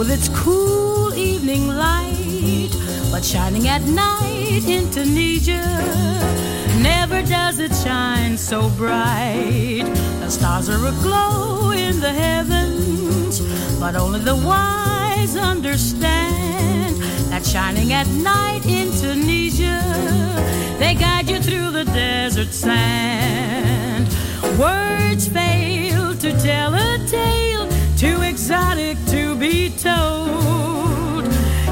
With its cool evening light. But shining at night in Tunisia, never does it shine so bright. The stars are aglow in the heavens, but only the wise understand that shining at night in Tunisia, they guide you through the desert sand. Words fail to tell a tale too exotic be told.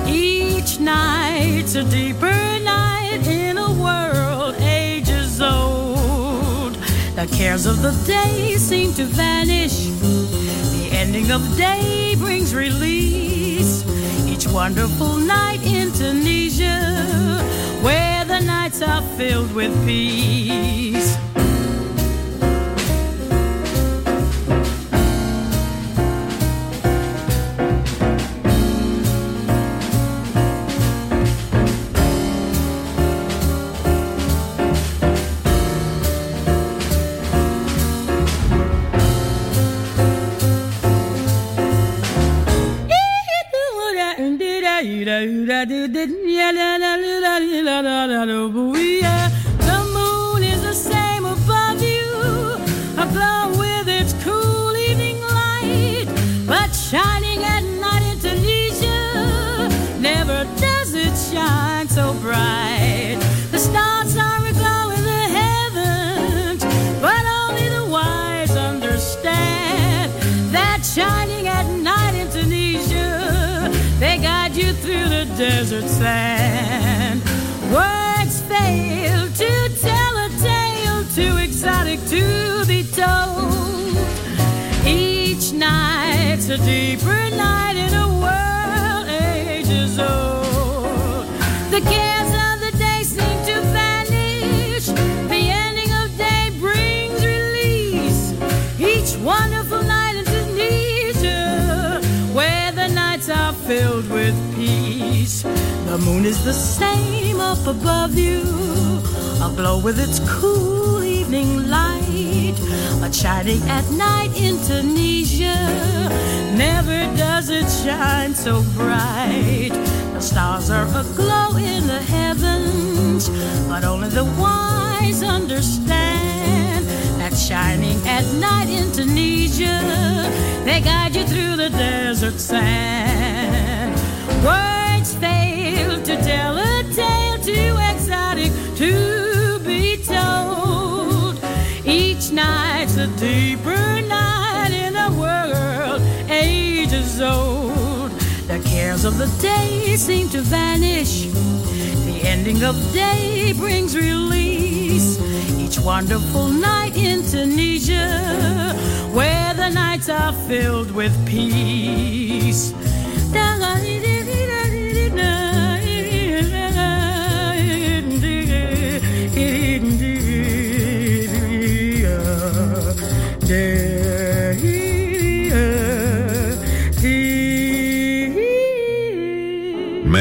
Each night's a deeper night in a world ages old. The cares of the day seem to vanish. The ending of day brings release. Each wonderful night in Tunisia, where the nights are filled with peace. Shining at night in Tunisia, never does it shine so bright. The stars are aglow in the heavens, but only the wise understand that shining at night in Tunisia, they guide you through the desert sand. Words fail to tell a tale too exotic to be told. Night's a deeper night in a world ages old. The cares of the day seem to vanish. The ending of day brings release. Each wonderful night in Tunisia, where the nights are filled with peace. The moon is the same up above you, aglow with its cool evening light. But shining at night in Tunisia, never does it shine so bright. The stars are aglow in the heavens, but only the wise understand that shining at night in Tunisia, they guide you through the desert sand. Words fail to tell a tale too exotic to Each night's a deeper night in a world ages old. The cares of the day seem to vanish. The ending of day brings release. Each wonderful night in Tunisia, where the nights are filled with peace.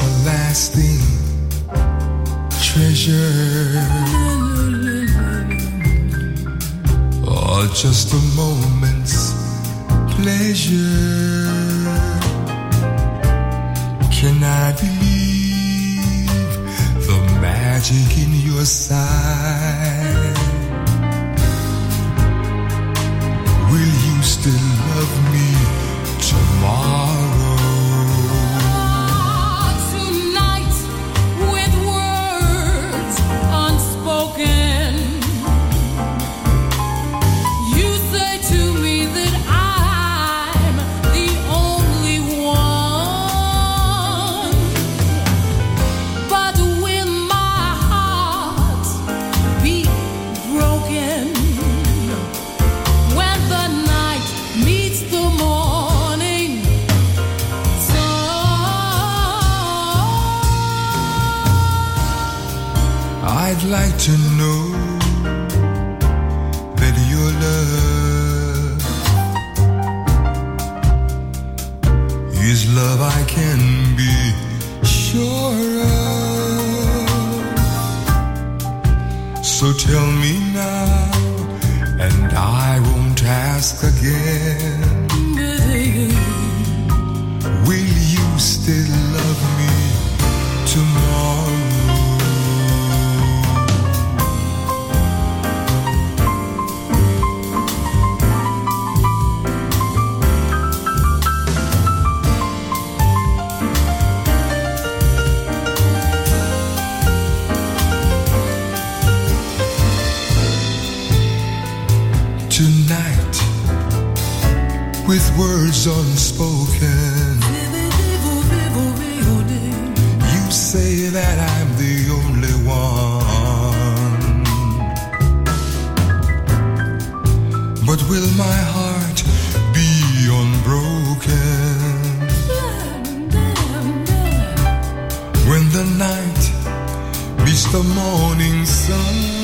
A lasting treasure. Or just a moment's pleasure. Can I believe the magic in your sight? Will you still love me tomorrow? words unspoken. You say that I'm the only one. But will my heart be unbroken? When the night meets the morning sun.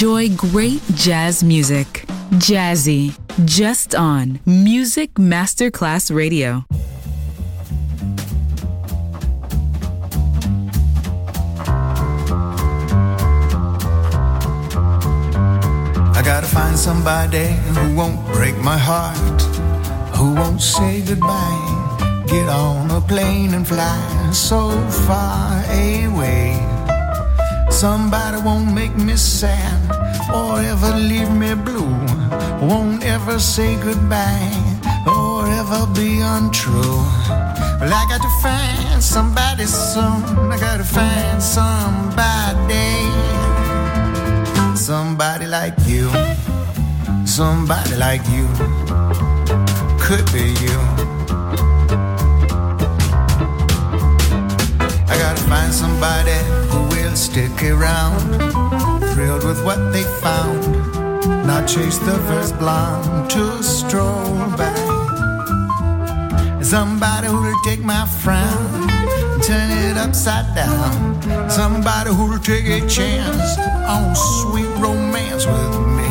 Enjoy great jazz music. Jazzy, just on Music Masterclass Radio. I gotta find somebody who won't break my heart, who won't say goodbye. Get on a plane and fly so far away. Somebody won't make me sad or ever leave me blue, won't ever say goodbye or ever be untrue. Well, I got to find somebody soon. I gotta find somebody. Somebody like you, somebody like you, could be you. I gotta find somebody who will stick around, with what they found, not chase the first blonde to stroll by. Somebody who'll take my frown, and turn it upside down. Somebody who'll take a chance on sweet romance with me.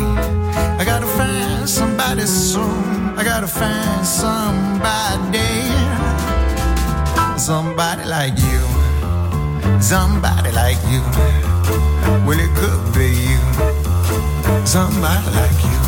I gotta find somebody soon. I gotta find somebody. Somebody like you. Somebody like you. Well, it could be you. Somebody like you.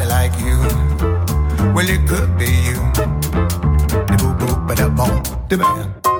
Somebody like you. Well, it could be you. Boop-boop-ba-da-boom. Da-bam. L'esplorazione